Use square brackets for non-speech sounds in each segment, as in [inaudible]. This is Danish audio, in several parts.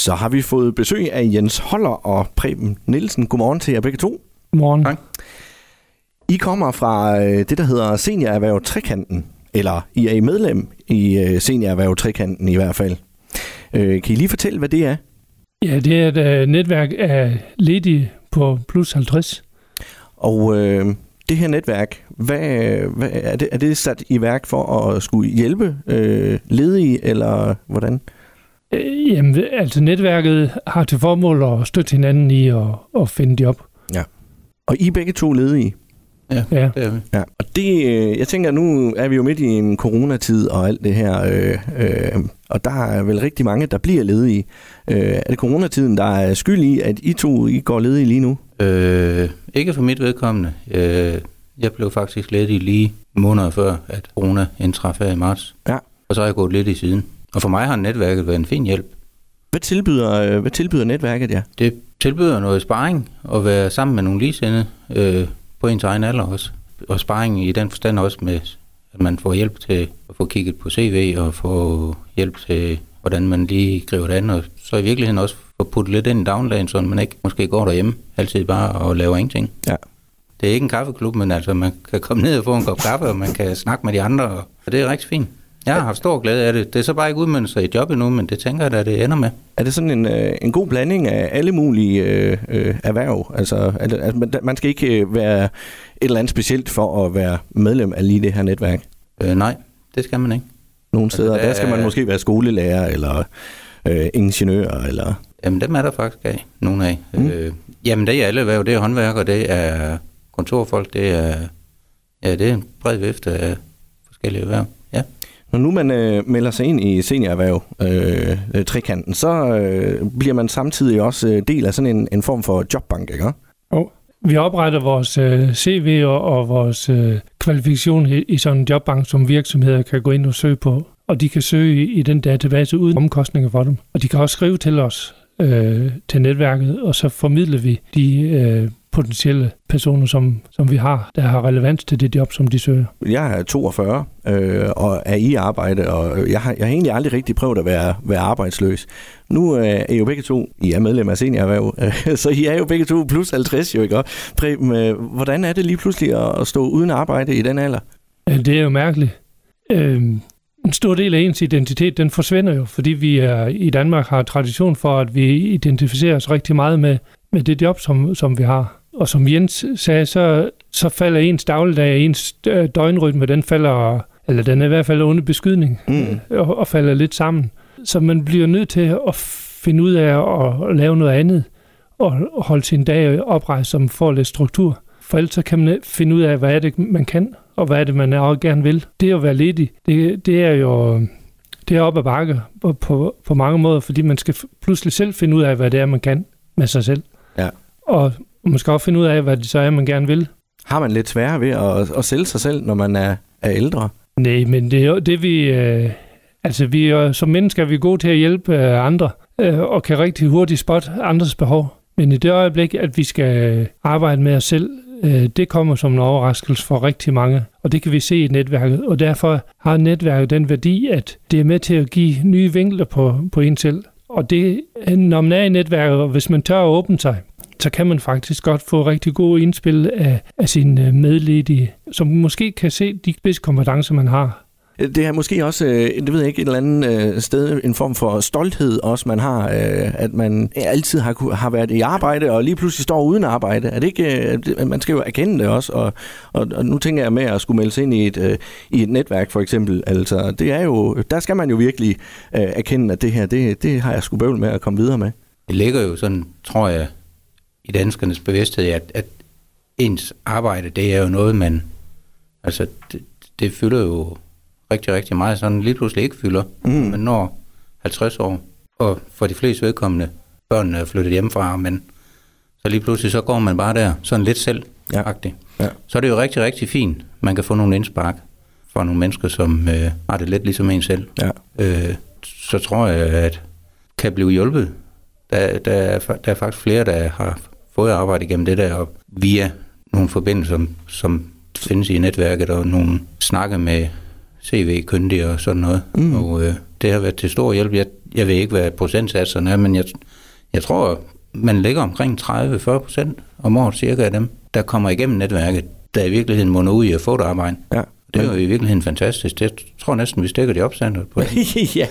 Så har vi fået besøg af Jens Holler og Preben Nielsen. Godmorgen til jer begge to. Godmorgen. Tak. I kommer fra øh, det, der hedder Seniorerhverv Trekanten. Eller I er I medlem i øh, Seniorerhverv Trekanten i hvert fald. Øh, kan I lige fortælle, hvad det er? Ja, det er et netværk af ledige på plus 50. Og øh, det her netværk, hvad, hvad er, det, er det sat i værk for at skulle hjælpe øh, ledige, eller hvordan? Øh, jamen, altså netværket har til formål at støtte hinanden i at, at finde job. Og I er begge to ledige. Ja. Det er vi. Ja, og det, øh, jeg tænker, nu er vi jo midt i en coronatid og alt det her, øh, øh, og der er vel rigtig mange, der bliver ledige. Øh, er det coronatiden, der er skyld i, at I to I går ledige lige nu? Øh, ikke for mit vedkommende. Øh, jeg blev faktisk ledig lige måneder før, at corona indtraf her i marts. Ja. Og så har jeg gået lidt i siden. Og for mig har netværket været en fin hjælp. Hvad tilbyder, øh, hvad tilbyder netværket jer? Det tilbyder noget sparring at være sammen med nogle ligesindede øh, på ens egen alder også. Og sparring i den forstand også med, at man får hjælp til at få kigget på CV og få hjælp til, hvordan man lige griber det an. Og så i virkeligheden også få puttet lidt ind i dagligdagen, så man ikke måske går derhjemme altid bare og laver ingenting. Ja. Det er ikke en kaffeklub, men altså man kan komme ned og få en kop kaffe, og man kan snakke med de andre, og det er rigtig fint. Jeg har haft stor glæde af det. Det er så bare ikke udmyndet sig i job endnu, men det tænker jeg da, det ender med. Er det sådan en, øh, en god blanding af alle mulige øh, øh, erhverv? Altså, det, altså, man- skal ikke øh, være et eller andet specielt for at være medlem af lige det her netværk. Øh, nej, det skal man ikke. Nogle Altså, steder, der der skal man måske være skolelærer eller øh, ingeniør, eller... Jamen, dem er der faktisk af, nogle af. Mm. Øh, jamen, det er alle erhverv. Det er håndværkere, det er kontorfolk, det er, ja, det er en bred vifte af forskellige erhverv. Når nu man øh, melder sig ind i seniorerhverv, øh, øh, trekanten, så øh, bliver man samtidig også øh, del af sådan en, en form for jobbank, ikke? Vi opretter vores øh, CV og, og vores øh, kvalifikation i, i sådan en jobbank, som virksomheder kan gå ind og søge på. Og de kan søge i, i den database uden omkostninger for dem. Og de kan også skrive til os, øh, til netværket, og så formidler vi de øh, potentielle personer, som, som vi har, der har relevans til det job, som de søger. Jeg er 42 øh, og er i arbejde, og jeg har, jeg har egentlig aldrig rigtig prøvet at være, være arbejdsløs. Nu øh, er I jo begge to, I er medlem af seniorerhverv, øh, så I er jo begge to plus 50 jo, ikke? Preben, øh, hvordan er det lige pludselig at, at stå uden arbejde i den alder? Det er jo mærkeligt. Øhm, en stor del af ens identitet, den forsvinder jo, fordi vi er, i Danmark har tradition for, at vi identificerer os rigtig meget med, med det job, som, som vi har. Og som Jens sagde, så, så falder ens dagligdag, ens øh, døgnrytme, den falder, eller den er i hvert fald under beskydning, Mm. og, og falder lidt sammen. Så man bliver nødt til at finde ud af at, at lave noget andet, og holde sin dag oprejst, som får lidt struktur. For ellers så kan man finde ud af, hvad er det, man kan, og hvad er det, man også gerne vil. Det at være ledig, det, det er jo det er op ad bakke på, på, på mange måder, fordi man skal pludselig selv finde ud af, hvad det er, man kan med sig selv. Ja. Og man skal også finde ud af, hvad det så er, man gerne vil. Har man lidt sværere ved at, at sælge sig selv, når man er, er ældre? Nej, men det er det, vi... Øh, altså, vi er, som mennesker er vi gode til at hjælpe øh, andre, øh, og kan rigtig hurtigt spotte andres behov. Men i det øjeblik, at vi skal arbejde med os selv, øh, det kommer som en overraskelse for rigtig mange. Og det kan vi se i netværket. Og derfor har netværket den værdi, at det er med til at give nye vinkler på, på en selv. Og det, når man er i netværket, og hvis man tør at åbne sig, så kan man faktisk godt få rigtig gode indspil af, af sine øh, medledige, som måske kan se de spidskompetencer, man har. Det er måske også, øh, det ved jeg ikke, et eller andet øh, sted, en form for stolthed også, man har, at man altid har, har været i arbejde, og lige pludselig står uden arbejde. Er det ikke, man skal jo erkende det også, og, og, og nu tænker jeg med at skulle melde sig ind i et, i et netværk for eksempel, altså det er jo, der skal man jo virkelig erkende, at det her, det, det har jeg sgu bøvl med at komme videre med. Det ligger jo sådan, tror jeg, i danskernes bevidsthed, at, at ens arbejde, det er jo noget, man... Altså, det, det fylder jo rigtig, rigtig meget, sådan lige pludselig ikke fylder. Mm. Man når 50 år, og for de fleste vedkommende, børnene er flyttet hjemmefra, men så lige pludselig, så går man bare der, sådan lidt selv Ja. ja. Så er det jo rigtig, rigtig fint. Man kan få nogle indspark fra nogle mennesker, som øh, har det lidt ligesom en selv. Ja. Øh, så tror jeg, at kan blive hjulpet. Der, der, er, der er faktisk flere, der har fået arbejde igennem det der, og via nogle forbindelser, som, som findes i netværket, og nogle snakke med CV-kyndige og sådan noget. Mm. Og øh, det har været til stor hjælp. Jeg, jeg ved ikke, hvad procentsatserne er, men jeg, jeg tror, man ligger omkring 30-40 procent om året cirka af dem, der kommer igennem netværket, der i virkeligheden munder ud i at få et arbejde. Ja. Det er jo i virkeligheden fantastisk. Det tror jeg næsten, vi stikker de opstandet på. [laughs] ja.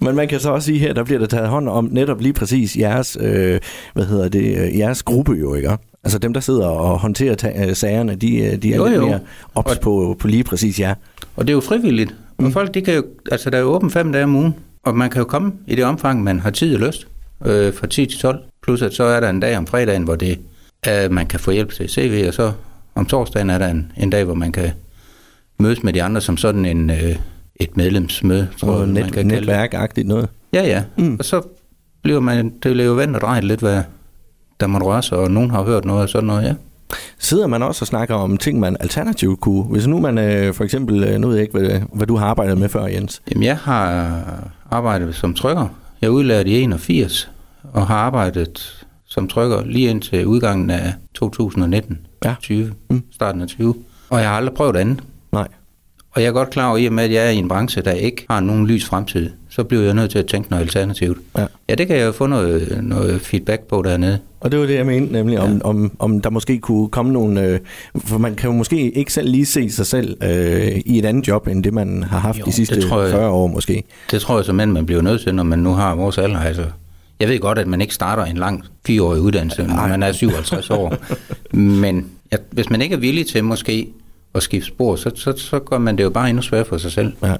Men man kan så også sige her, der bliver der taget hånd om netop lige præcis jeres, øh, hvad hedder det, øh, jeres gruppe jo, ikke? Altså dem, der sidder og håndterer ta- øh, sagerne, de, øh, de er Jo, lidt jo. mere ops på, på lige præcis jer. Og det er jo frivilligt. Og Mm. folk, de kan jo, altså der er jo åbent fem dage om ugen, og man kan jo komme i det omfang, man har tid og lyst, øh, fra 10 til 12. Plus at så er der en dag om fredagen, hvor det er, man kan få hjælp til CV, og så om torsdagen er der en, en dag, hvor man kan mødes med de andre som sådan en, øh, et medlemsmøde, tror jeg, man net, kan kalde det. netværkagtigt noget. Ja, ja. Mm. Og så bliver man, det bliver jo vendt og drejet lidt, hvad der måtte røre sig, og nogen har hørt noget og sådan noget, ja. Sidder man også og snakker om ting, man alternativt kunne? Hvis nu man øh, for eksempel, øh, nu ved jeg ikke, hvad, hvad du har arbejdet med før, Jens. Jamen, jeg har arbejdet som trykker. Jeg er udlært i 81, og har arbejdet som trykker lige indtil udgangen af 2019. Ja. 20, Mm. starten af 20. Og jeg har aldrig prøvet andet. Nej. Og jeg er godt klar over, i og med, at jeg er i en branche, der ikke har nogen lys fremtid, så bliver jeg nødt til at tænke noget alternativt. Ja. Ja, det kan jeg jo få noget, noget feedback på dernede. Og det var det, jeg mente, nemlig om, Ja. om, om der måske kunne komme nogle... Øh, for man kan jo måske ikke selv lige se sig selv øh, i et andet job, end det man har haft Jo, de sidste jeg. 40 år måske. Det tror jeg som man bliver nødt til, når man nu har vores alder. Altså, jeg ved godt, at man ikke starter en lang fireårig uddannelse, når man er 57 år. Men ja, hvis man ikke er villig til måske at skifte spor, så, så, så gør man det jo bare endnu sværere for sig selv. Ja.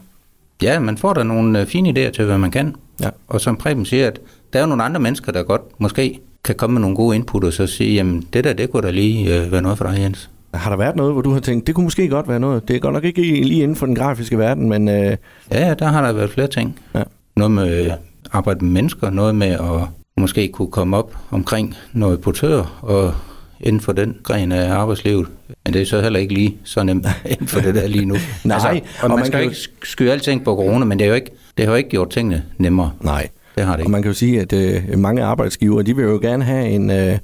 Ja, man får da nogle øh, fine idéer til, hvad man kan. Ja. Og som Preben siger, at der er jo nogle andre mennesker, der godt måske kan komme med nogle gode input og så sige, jamen det der, det kunne da lige øh, være noget for dig, Jens. Har der været noget, hvor du har tænkt, det kunne måske godt være noget? Det er godt nok ikke lige inden for den grafiske verden, men øh, Ja, der har der været flere ting. Ja. Noget med arbejde med mennesker, noget med at måske kunne komme op omkring noget portør og inden for den gren af arbejdslivet. Men det er så heller ikke lige så nemt [laughs] inden for det der lige nu. [laughs] Nej, altså, og og man, man skal jo ikke skyde alting på corona, men det, er jo ikke, det har jo ikke gjort tingene nemmere. nej. Det har det Og ikke. man kan jo sige, at øh, mange arbejdsgiver, de vil jo gerne have en, øh,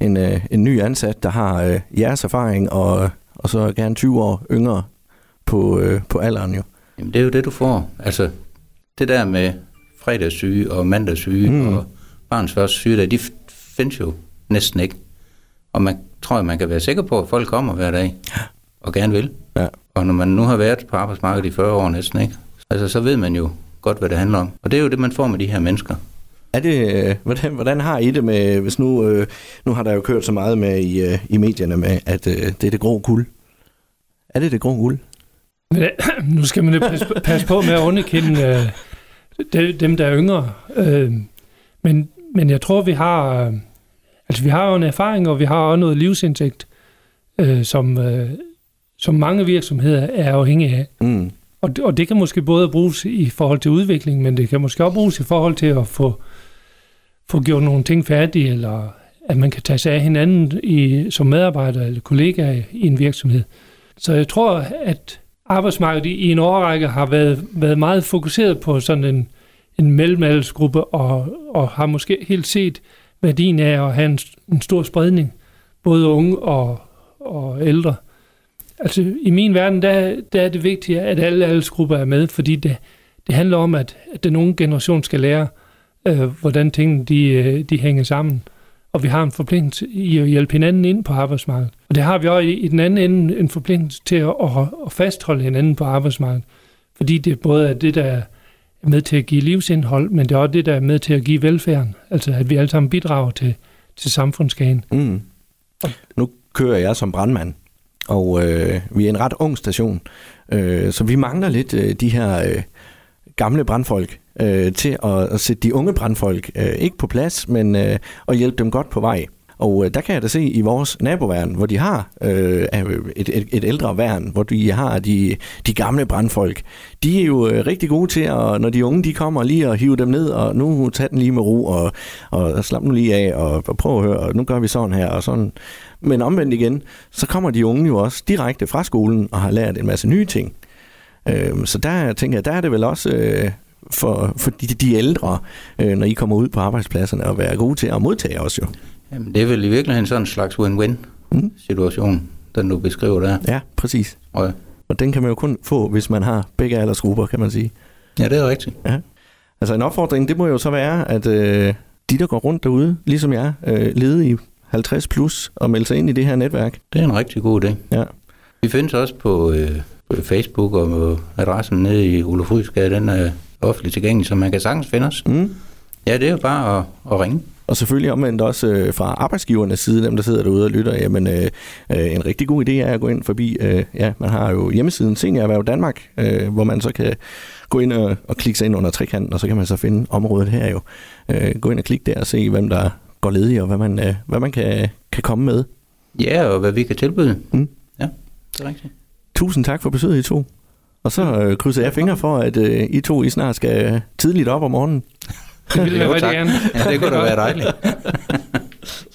en, øh, en ny ansat, der har øh, jeres erfaring, og, og så gerne 20 år yngre på, øh, på alderen jo. Jamen, det er jo det, du får. Altså, det der med fredagssyge og mandagssyge Mm. og barns første sygedag, de findes jo næsten ikke. Og man tror, at man kan være sikker på, at folk kommer hver dag og gerne vil. Ja. Og når man nu har været på arbejdsmarkedet i 40 år næsten, ikke? Altså, så ved man jo godt, hvad det handler om. Og det er jo det, man får med de her mennesker. Er det, øh, hvordan, hvordan har I det med, hvis nu, øh, nu har der jo kørt så meget med i, øh, i medierne med, at øh, det er det grå guld. Er det det grå guld? Men, [clears throat] nu skal man passe, passe på med at underkende øh, de- dem, der er yngre. Øh, men, men jeg tror, vi har, øh, altså, vi har jo en erfaring, og vi har også noget livsindsigt, øh, som, øh, som mange virksomheder er afhængige af. Mm. Og, det- og det kan måske både bruges i forhold til udvikling, men det kan måske også bruges i forhold til at få, få gjort nogle ting færdige, eller at man kan tage sig af hinanden i, som medarbejder eller kollega i en virksomhed. Så jeg tror, at arbejdsmarkedet i, i en årrække har været, været meget fokuseret på sådan en, en mellemaldersgruppe, og, og har måske helt set værdien af at have en, en stor spredning, både unge og, og ældre. Altså i min verden, der, der er det vigtigt, at alle aldersgrupper er med, fordi det, det handler om, at, at den unge generation skal lære, øh, hvordan tingene de, øh, de hænger sammen. Og vi har en forpligtelse i at hjælpe hinanden ind på arbejdsmarkedet. Og det har vi også i, i den anden ende en forpligtelse til at, at, at fastholde hinanden på arbejdsmarkedet. Fordi det både er det, der er med til at give livsindhold, men det er også det, der er med til at give velfærden. Altså at vi alle sammen bidrager til, til samfundskagen. Mm. Nu kører jeg som brandmand, og øh, vi er en ret ung station, øh, så vi mangler lidt øh, de her øh, gamle brandfolk øh, til at, at sætte de unge brandfolk øh, ikke på plads, men øh, at hjælpe dem godt på vej. Og øh, der kan jeg da se i vores naboværn, hvor de har øh, øh, et, et, et ældre værn, hvor de har de, de gamle brandfolk. De er jo øh, rigtig gode til, at, når de unge de kommer lige og hive dem ned, og nu tag den lige med ro, og, og slap nu lige af, og, og prøv at høre, og nu gør vi sådan her, og sådan. Men omvendt igen, så kommer de unge jo også direkte fra skolen og har lært en masse nye ting. Øh, så der tænker jeg, der er det vel også øh, for, for de, de ældre, øh, når I kommer ud på arbejdspladserne, at være gode til at modtage os jo. Jamen, det er vel i virkeligheden sådan en slags win-win Mm. situation, den du beskriver der. Ja, præcis. Og Og den kan man jo kun få, hvis man har begge aldersgrupper, kan man sige. ja, det er rigtigt. Altså en opfordring, det må jo så være, at øh, de, der går rundt derude, ligesom jeg, øh, ledige 50 plus, og melde sig ind i det her netværk. Det er en rigtig god idé. Ja. Vi findes også på, øh, på Facebook, og adressen nede i Olof Rysgade, den er offentligt tilgængelig, så man kan sagtens finde os. Mm. Ja, det er jo bare at, at ringe. Og selvfølgelig omvendt også øh, fra arbejdsgivernes side, dem der sidder derude og lytter, jamen øh, øh, en rigtig god idé er at gå ind forbi, øh, ja, man har jo hjemmesiden Seniorerhverv Danmark, øh, hvor man så kan gå ind og, og klikke sig ind under trekanten, og så kan man så finde området her jo. Øh, gå ind og klikke der og se, hvem der går ledig, og hvad man, øh, hvad man kan, kan komme med. Ja, og hvad vi kan tilbyde. Mm. Ja, det er rigtigt. Tusind tak for besøget, I to. Og så øh, krydser jeg fingre for, at øh, I to I snart skal tidligt op om morgenen. Det ville jeg Jo, rigtig tak. gerne. Ja, det kunne da være dejligt. [laughs]